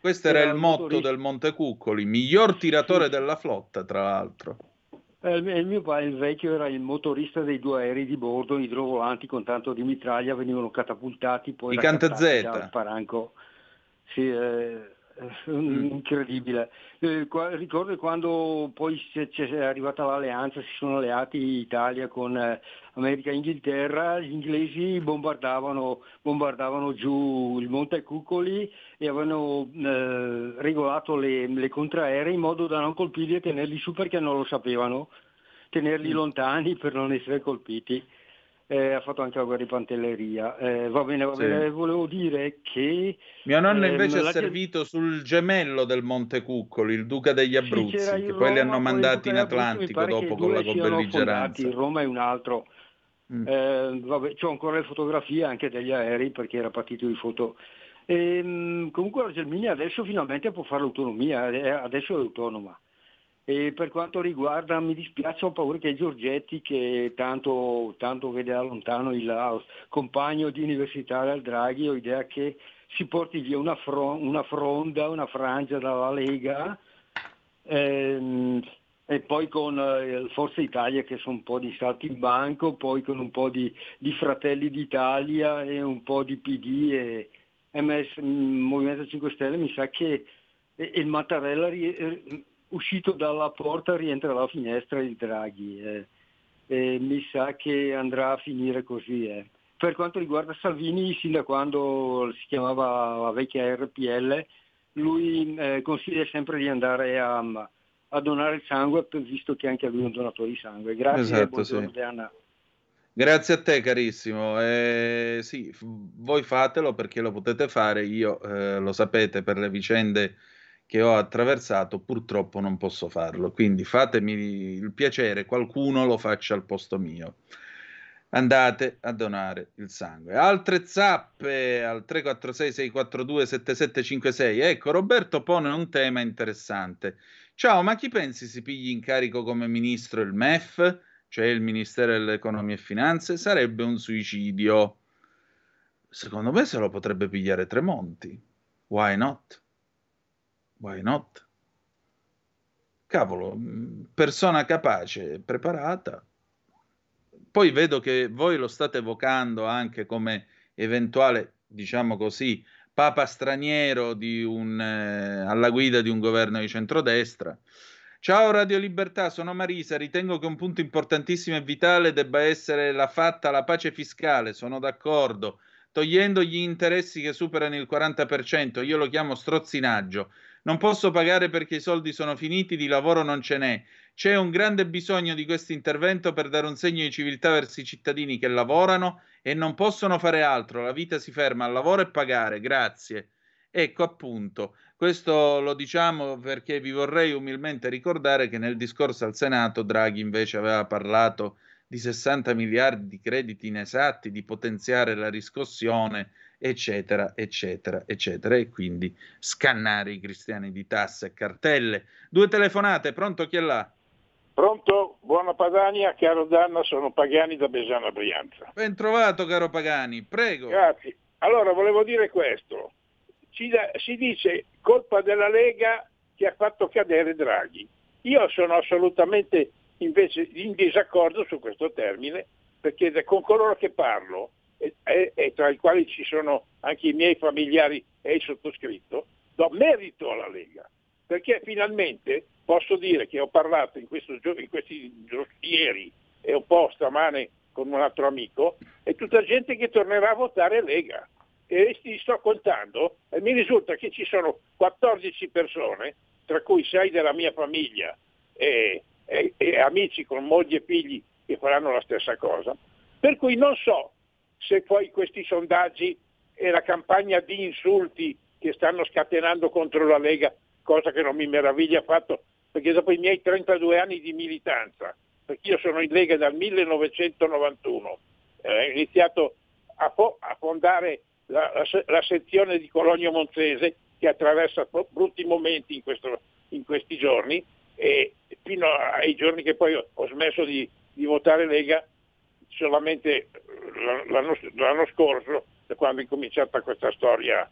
Questo era era il motto motorista. del Montecuccoli, miglior tiratore della flotta, tra l'altro. eh, il, mio padre, il vecchio, era il motorista dei due aerei di bordo idrovolanti con tanto di mitraglia, venivano catapultati poi I Cantazeta. dal Sparanco. Sì, eh, incredibile. Eh, qua- ricordo quando poi c'è, c'è arrivata l'alleanza, si sono alleati Italia con eh, America e Inghilterra, gli inglesi bombardavano, bombardavano giù il Monte Cuccoli e avevano eh, regolato le, le contraeree in modo da non colpirli e tenerli su perché non lo sapevano, tenerli lontani per non essere colpiti. Eh, ha fatto anche la guerra di Pantelleria. Eh, va bene, va Sì. bene. Volevo dire che Mio nonno ehm, invece è la- servito sul gemello del Montecuccoli, il duca degli Abruzzi, il che poi li Roma, hanno mandati in Atlantico dopo con la belligeranza. Roma è un altro. Mm. Eh, vabbè, c'ho ancora le fotografie anche degli aerei perché era partito di foto. Ehm, comunque la Gelmini adesso finalmente può fare l'autonomia, eh, adesso è autonoma. E per quanto riguarda, mi dispiace, ho paura che Giorgetti, che tanto, tanto vede da lontano il ah, compagno di università del Draghi, ho idea che si porti via una, fro- una fronda, una frangia dalla Lega, ehm, e poi con eh, Forza Italia che sono un po' di salti in banco, poi con un po' di, di Fratelli d'Italia e un po' di PD e MS, Movimento 5 Stelle, mi sa che e- e il Mattarella ri- uscito dalla porta rientra dalla finestra il Draghi. eh. E mi sa che andrà a finire così. eh. Per quanto riguarda Salvini, sin da quando si chiamava la vecchia RPL, lui eh, consiglia sempre di andare a, a donare il sangue, visto che anche lui è un donatore di sangue. Grazie, Esatto, buongiorno sì. Grazie a te carissimo. Eh, sì, f- voi fatelo perché lo potete fare, io eh, lo sapete per le vicende che ho attraversato, purtroppo non posso farlo, quindi fatemi il piacere, qualcuno lo faccia al posto mio. Andate a donare il sangue. Altre zappe al 346-642-7756. Ecco, Roberto pone un tema interessante. Ciao, ma chi pensi si pigli in carico come ministro il MEF? cioè il Ministero dell'Economia e Finanze, sarebbe un suicidio. Secondo me se lo potrebbe pigliare Tremonti. Why not? Why not? cavolo, persona capace, preparata. Poi vedo che voi lo state evocando anche come eventuale, diciamo così, papa straniero un, eh, alla guida di un governo di centrodestra. Ciao Radio Libertà, sono Marisa. Ritengo che un punto importantissimo e vitale debba essere la fatta la pace fiscale. Sono d'accordo. Togliendo gli interessi che superano il 40%, io lo chiamo strozzinaggio. Non posso pagare perché i soldi sono finiti, di lavoro non ce n'è. C'è un grande bisogno di questo intervento per dare un segno di civiltà verso i cittadini che lavorano e non possono fare altro. La vita si ferma al lavoro e pagare. Grazie. Ecco appunto, questo lo diciamo perché vi vorrei umilmente ricordare che nel discorso al Senato Draghi invece aveva parlato 60 miliardi di crediti inesatti, di potenziare la riscossione eccetera, eccetera, eccetera, e quindi scannare i cristiani di tasse e cartelle. Due telefonate, pronto chi è là? Pronto, buona Padania, caro Danna, sono Pagani da Besana Brianza. Ben trovato, caro Pagani, prego. Grazie. Allora, volevo dire questo. Si, da, si dice colpa della Lega che ha fatto cadere Draghi. Io sono assolutamente invece in disaccordo su questo termine, perché con coloro che parlo e, e, tra i quali ci sono anche i miei familiari e il sottoscritto, do merito alla Lega, perché finalmente posso dire che ho parlato in, questo, in questi ieri e un po' stamane con un altro amico, è tutta gente che tornerà a votare Lega. E ti sto contando e mi risulta che ci sono 14 persone, tra cui 6 della mia famiglia e, e, e amici con mogli e figli che faranno la stessa cosa, per cui non so se poi questi sondaggi e la campagna di insulti che stanno scatenando contro la Lega, cosa che non mi meraviglia affatto, perché dopo i miei 32 anni di militanza, perché io sono in Lega dal 1991, eh, ho iniziato a, fo- a fondare la, la, la, sezione di Cologno Monzese che attraversa brutti momenti in, questo, in questi giorni e fino ai giorni che poi ho smesso di, di votare Lega solamente l'anno, l'anno scorso, da quando è cominciata questa storia,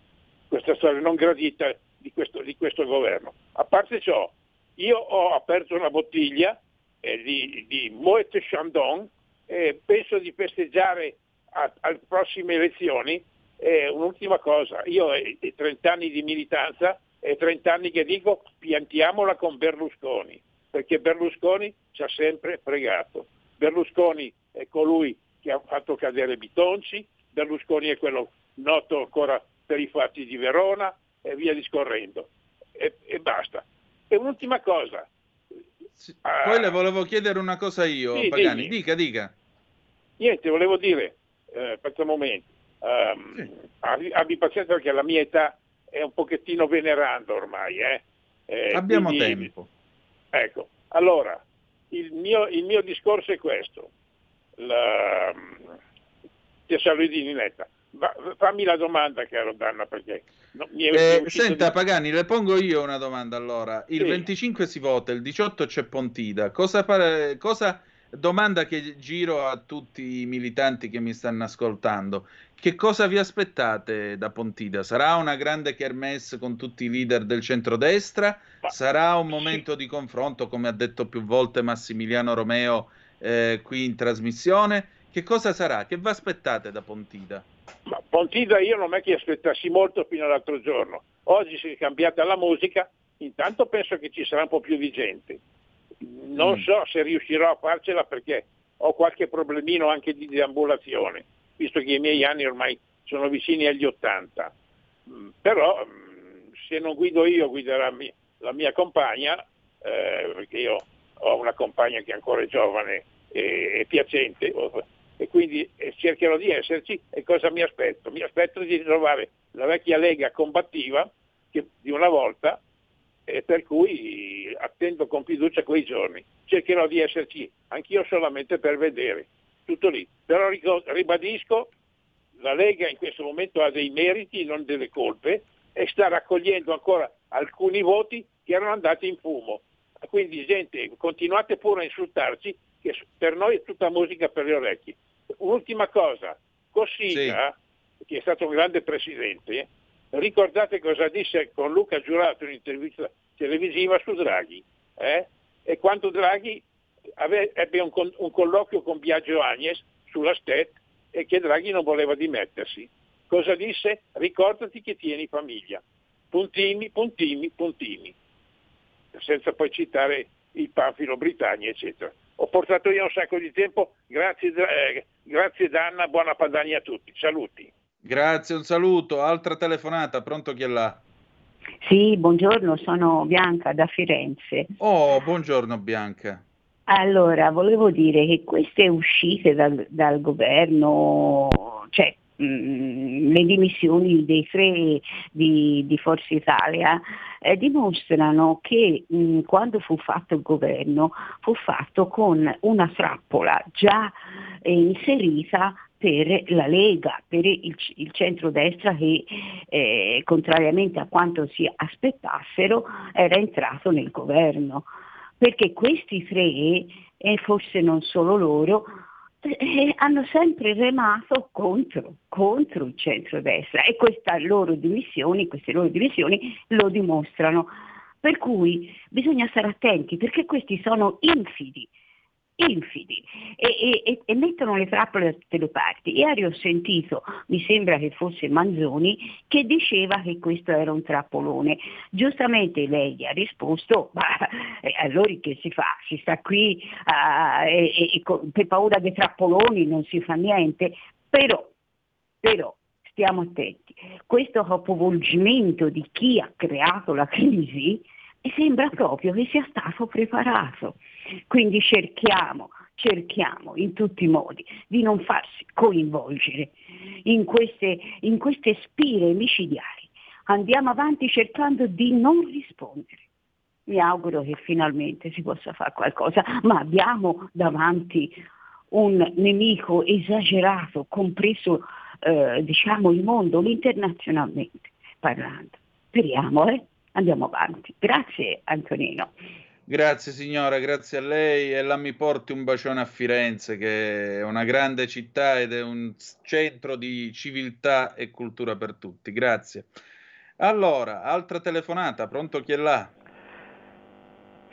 questa storia non gradita di questo, di questo governo. A parte ciò, io ho aperto una bottiglia eh, di, di Moet Chandon e penso di festeggiare alle prossime elezioni. Eh, un'ultima cosa, io ho 30 anni di militanza e 30 anni che dico piantiamola con Berlusconi, perché Berlusconi ci ha sempre fregato. Berlusconi è colui che ha fatto cadere Bitonci, Berlusconi è quello noto ancora per i fatti di Verona e via discorrendo. E, e basta. E un'ultima cosa. Sì, ah, poi le volevo chiedere una cosa io, sì, Pagani, dimmi. dica, dica. Niente, volevo dire, eh, per un momento, um, sì. abbi, abbi, pazienza perché la mia età è un pochettino veneranda ormai. Eh? Eh, Abbiamo quindi, tempo. Ecco, allora, il mio, il mio discorso è questo la, Chiesa di Ninetta. Ma, fammi la domanda, caro Danna, perché no, mi è, eh, Senta, di... Pagani, le pongo io una domanda allora. Il sì. 25 si vota, il 18 c'è Pontida. Cosa, pare, cosa domanda che giro a tutti i militanti che mi stanno ascoltando. Che cosa vi aspettate da Pontida? Sarà una grande kermesse con tutti i leader del centrodestra? Sarà un momento di confronto, come ha detto più volte Massimiliano Romeo, eh, qui in trasmissione. Che cosa sarà? Che vi aspettate da Pontida? Ma Pontida io non è che aspettassi molto fino all'altro giorno. Oggi si è cambiata la musica, intanto penso che ci sarà un po' più di gente. Non mm. so se riuscirò a farcela perché ho qualche problemino anche di deambulazione, visto che i miei anni ormai sono vicini agli 80. Mm, però mm, se non guido io, guiderà la mia compagna, eh, perché io ho una compagna che ancora è giovane e, e piacente e quindi cercherò di esserci e cosa mi aspetto? Mi aspetto di ritrovare la vecchia Lega combattiva che, di una volta e per cui attendo con fiducia quei giorni. Cercherò di esserci anch'io solamente per vedere, tutto lì. Però ribadisco, la Lega in questo momento ha dei meriti, non delle colpe, e sta raccogliendo ancora alcuni voti che erano andati in fumo. Quindi gente, continuate pure a insultarci, che per noi è tutta musica per le orecchie. Un'ultima cosa, Cossiga, sì. che è stato un grande presidente, ricordate cosa disse con Luca Giurato in un'intervista televisiva su Draghi. eh? e quando Draghi ave, ebbe un, un, colloquio con Biagio Agnes sulla STET e che Draghi non voleva dimettersi. Cosa disse? Ricordati che tieni famiglia. Puntini, puntini, puntini. Senza poi citare il Panfilo Britannia, eccetera. Ho portato io un sacco di tempo, grazie, eh, grazie Danna, buona Padania a tutti. Saluti. Grazie, un saluto. Altra telefonata, pronto chi è là? Sì, buongiorno, sono Bianca da Firenze. Oh, buongiorno Bianca. Allora, volevo dire che queste uscite dal, dal governo, cioè mm, le dimissioni dei tre di, di Forza Italia, eh, dimostrano che mh, mm, quando fu fatto il governo fu fatto con una trappola già eh, inserita per la Lega, per il, il centrodestra che eh, contrariamente a quanto si aspettassero era entrato nel governo. Perché questi tre, e forse non solo loro, eh, hanno sempre remato contro, contro il centrodestra e loro queste loro dimissioni lo dimostrano. Per cui bisogna stare attenti perché questi sono infidi, infidi e, e, e, mettono le trappole da tutte le parti. Ieri ho sentito, mi sembra che fosse Manzoni, che diceva che questo era un trappolone. Giustamente lei gli ha risposto, ma eh, allora che si fa? Si sta qui uh, e, per paura dei trappoloni non si fa niente, però, però stiamo attenti, questo capovolgimento di chi ha creato la crisi sembra proprio che sia stato preparato. Quindi cerchiamo, cerchiamo in tutti i modi di non farsi coinvolgere in queste, in queste spire micidiali. Andiamo avanti cercando di non rispondere. Mi auguro che finalmente si possa fare qualcosa, ma abbiamo davanti un nemico esagerato, compreso eh, diciamo, il mondo, internazionalmente parlando. Speriamo, eh? Andiamo avanti. Grazie Antonino. Grazie signora, grazie a lei e la mi porti un bacione a Firenze che è una grande città ed è un centro di civiltà e cultura per tutti. Grazie. Allora, altra telefonata, pronto chi è là?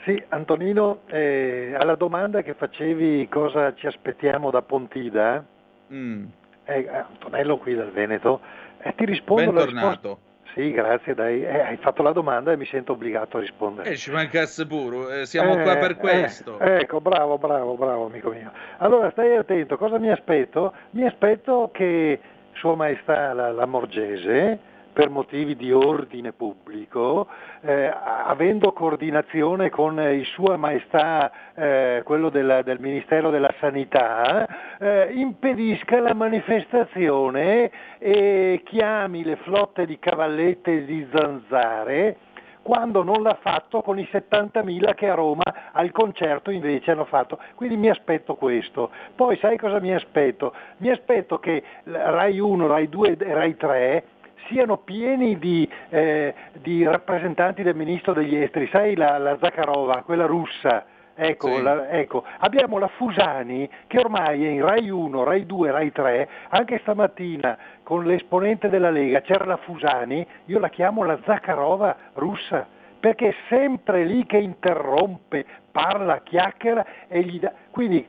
Sì, Antonino, eh, alla domanda che facevi cosa ci aspettiamo da Pontida, mm. eh, Antonello qui dal Veneto, eh, ti rispondo Bentornato. Sì, grazie, dai. Eh, hai fatto la domanda e mi sento obbligato a rispondere. Eh, ci mancasse pure, eh, siamo eh, qua per questo. Eh, ecco, bravo, bravo, bravo, amico mio. Allora, stai attento, cosa mi aspetto? Mi aspetto che Sua Maestà la, la Morgese, per motivi di ordine pubblico, eh, avendo coordinazione con eh, Sua Maestà, eh, quello del, del, Ministero della Sanità, eh, impedisca la manifestazione e chiami le flotte di cavallette e di zanzare quando non l'ha fatto con i 70.000 che a Roma al concerto invece hanno fatto. Quindi mi aspetto questo. Poi sai cosa mi aspetto? Mi aspetto che Rai 1, Rai 2 e Rai 3 siano pieni di, eh, di, rappresentanti del ministro degli esteri, sai la, la Zakharova, quella russa, ecco, sì. la, ecco, abbiamo la Fusani che ormai è in Rai 1, Rai 2, Rai 3, anche stamattina con l'esponente della Lega c'era la Fusani, io la chiamo la Zakharova russa, perché è sempre lì che interrompe, parla, chiacchiera e gli dà... Quindi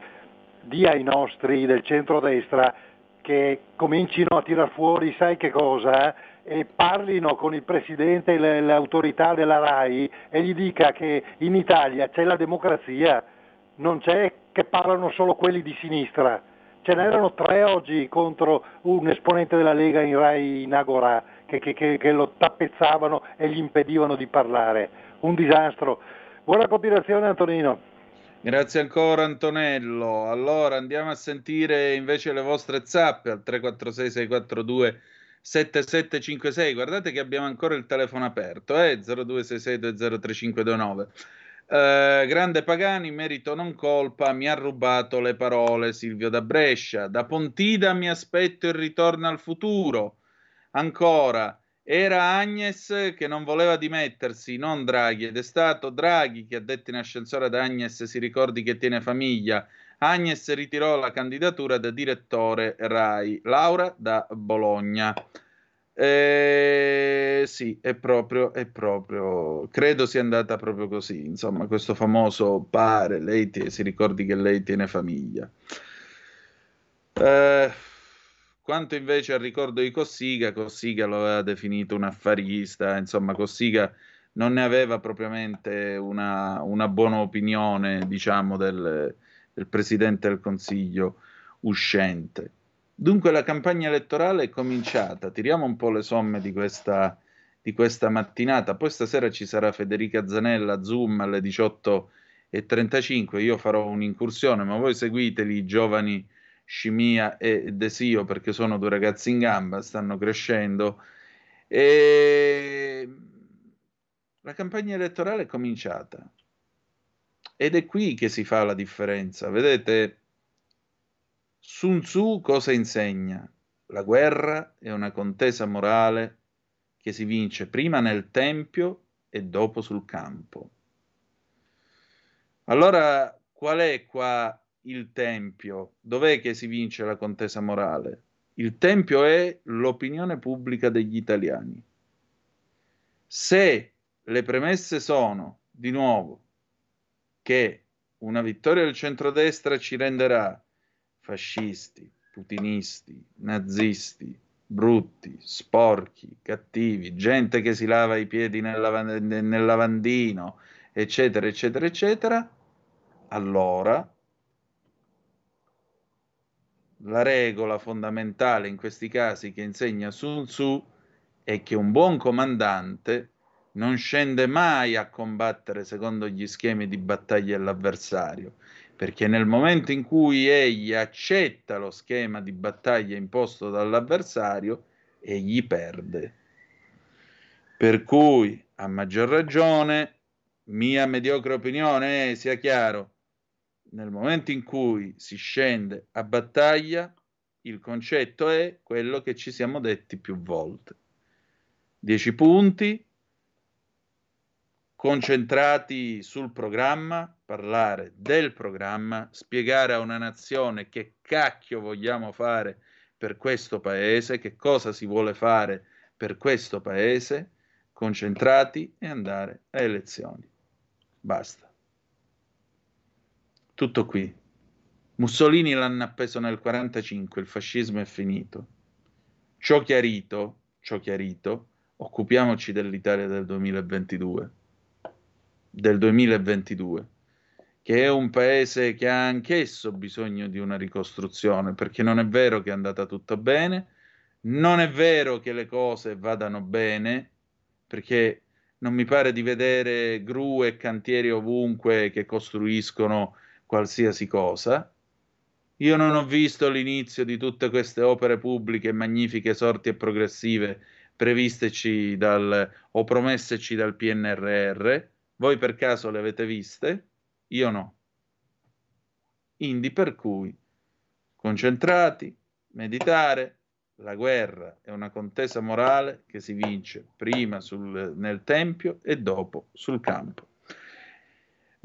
dia ai nostri del centrodestra che comincino a tirar fuori sai che cosa e parlino con il presidente e l'autorità della RAI e gli dica che in Italia c'è la democrazia, non c'è che parlano solo quelli di sinistra. Ce n'erano tre oggi contro un esponente della Lega in RAI in Agora che, che, che, che lo tappezzavano e gli impedivano di parlare. Un disastro. Buona continuazione Antonino. Grazie ancora Antonello. Allora andiamo a sentire invece le vostre zappe al 346 642 7756. Guardate che abbiamo ancora il telefono aperto, eh? 0266203529. Eh, grande Pagani, merito non colpa, mi ha rubato le parole Silvio da Brescia. Da Pontida mi aspetto il ritorno al futuro. Ancora, era Agnes che non voleva dimettersi, non Draghi, ed è stato Draghi che ha detto in ascensore ad Agnes si ricordi che tiene famiglia. Agnes ritirò la candidatura da direttore RAI. Laura da Bologna. Eh, sì, è proprio, è proprio, credo sia andata proprio così. Insomma, questo famoso pare, lei ti, si ricordi che lei tiene famiglia. Eh, quanto invece al ricordo di Cossiga, Cossiga lo aveva definito un affarista, insomma, Cossiga non ne aveva propriamente una, una buona opinione, diciamo, del, del Presidente del Consiglio uscente. Dunque la campagna elettorale è cominciata, tiriamo un po' le somme di questa, di questa mattinata, poi stasera ci sarà Federica Zanella, Zoom alle 18.35, io farò un'incursione, ma voi seguiteli, giovani Scimia e Desio, perché sono due ragazzi in gamba, stanno crescendo. E la campagna elettorale è cominciata ed è qui che si fa la differenza. Vedete, Sun Tzu cosa insegna? La guerra è una contesa morale che si vince prima nel tempio e dopo sul campo. Allora, qual è qua il tempio? Dov'è che si vince la contesa morale? Il tempio è l'opinione pubblica degli italiani. Se le premesse sono, di nuovo, che una vittoria del centrodestra ci renderà fascisti, putinisti, nazisti, brutti, sporchi, cattivi, gente che si lava i piedi nel, lav- nel lavandino, eccetera, eccetera, eccetera, allora la regola fondamentale in questi casi che insegna Sun Tzu è che un buon comandante non scende mai a combattere secondo gli schemi di battaglia dell'avversario, perché nel momento in cui egli accetta lo schema di battaglia imposto dall'avversario, egli perde. Per cui, a maggior ragione, mia mediocre opinione è, sia chiaro, nel momento in cui si scende a battaglia, il concetto è quello che ci siamo detti più volte. Dieci punti, concentrati sul programma, parlare del programma, spiegare a una nazione che cacchio vogliamo fare per questo paese, che cosa si vuole fare per questo paese, concentrati e andare a elezioni. Basta. Tutto qui. Mussolini l'hanno appeso nel 1945, il fascismo è finito. Ciò chiarito, ciò chiarito, occupiamoci dell'Italia del 2022 del 2022, che è un paese che ha anch'esso bisogno di una ricostruzione, perché non è vero che è andata tutto bene, non è vero che le cose vadano bene, perché non mi pare di vedere gru e cantieri ovunque che costruiscono qualsiasi cosa. Io non ho visto l'inizio di tutte queste opere pubbliche magnifiche, sorti e progressive previsteci dal, o promesseci dal PNRR. Voi per caso le avete viste? Io no. Indi per cui concentrati, meditare, la guerra è una contesa morale che si vince prima sul, nel tempio e dopo sul campo.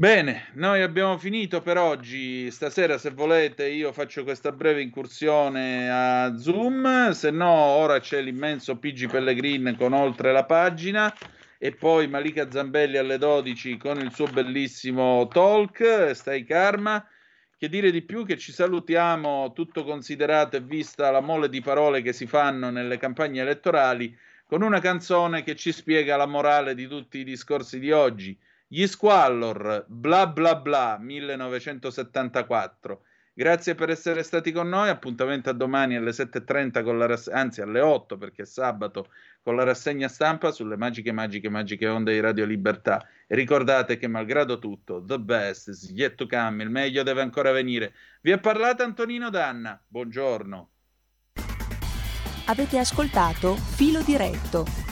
Bene, noi abbiamo finito per oggi. Stasera, se volete, io faccio questa breve incursione a Zoom. Se no, ora c'è l'immenso PG Pellegrin con oltre la pagina e poi Malika Zambelli alle 12 con il suo bellissimo talk, Stai Karma. Che dire di più che ci salutiamo, tutto considerato e vista la mole di parole che si fanno nelle campagne elettorali, con una canzone che ci spiega la morale di tutti i discorsi di oggi. Gli Squallor, bla bla bla, 1974. Grazie per essere stati con noi. Appuntamento a domani alle 7.30, con la rass- anzi alle 8 perché è sabato, con la rassegna stampa sulle magiche, magiche, magiche onde di Radio Libertà. E ricordate che, malgrado tutto, the best is yet to come, il meglio deve ancora venire. Vi ha parlato Antonino Danna. Buongiorno. Avete ascoltato Filo Diretto